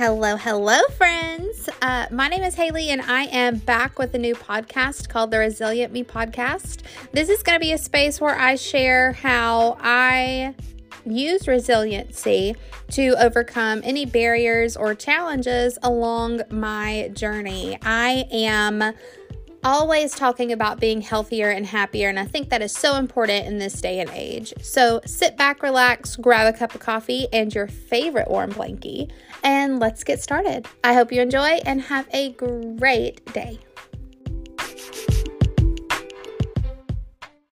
Hello, hello, friends. Uh, my name is Haley, and I am back with a new podcast called the Resilient Me Podcast. This is going to be a space where I share how I use resiliency to overcome any barriers or challenges along my journey. I am always talking about being healthier and happier, and I think that is so important in this day and age. So sit back, relax, grab a cup of coffee and your favorite warm blankie, and let's get started. I hope you enjoy and have a great day.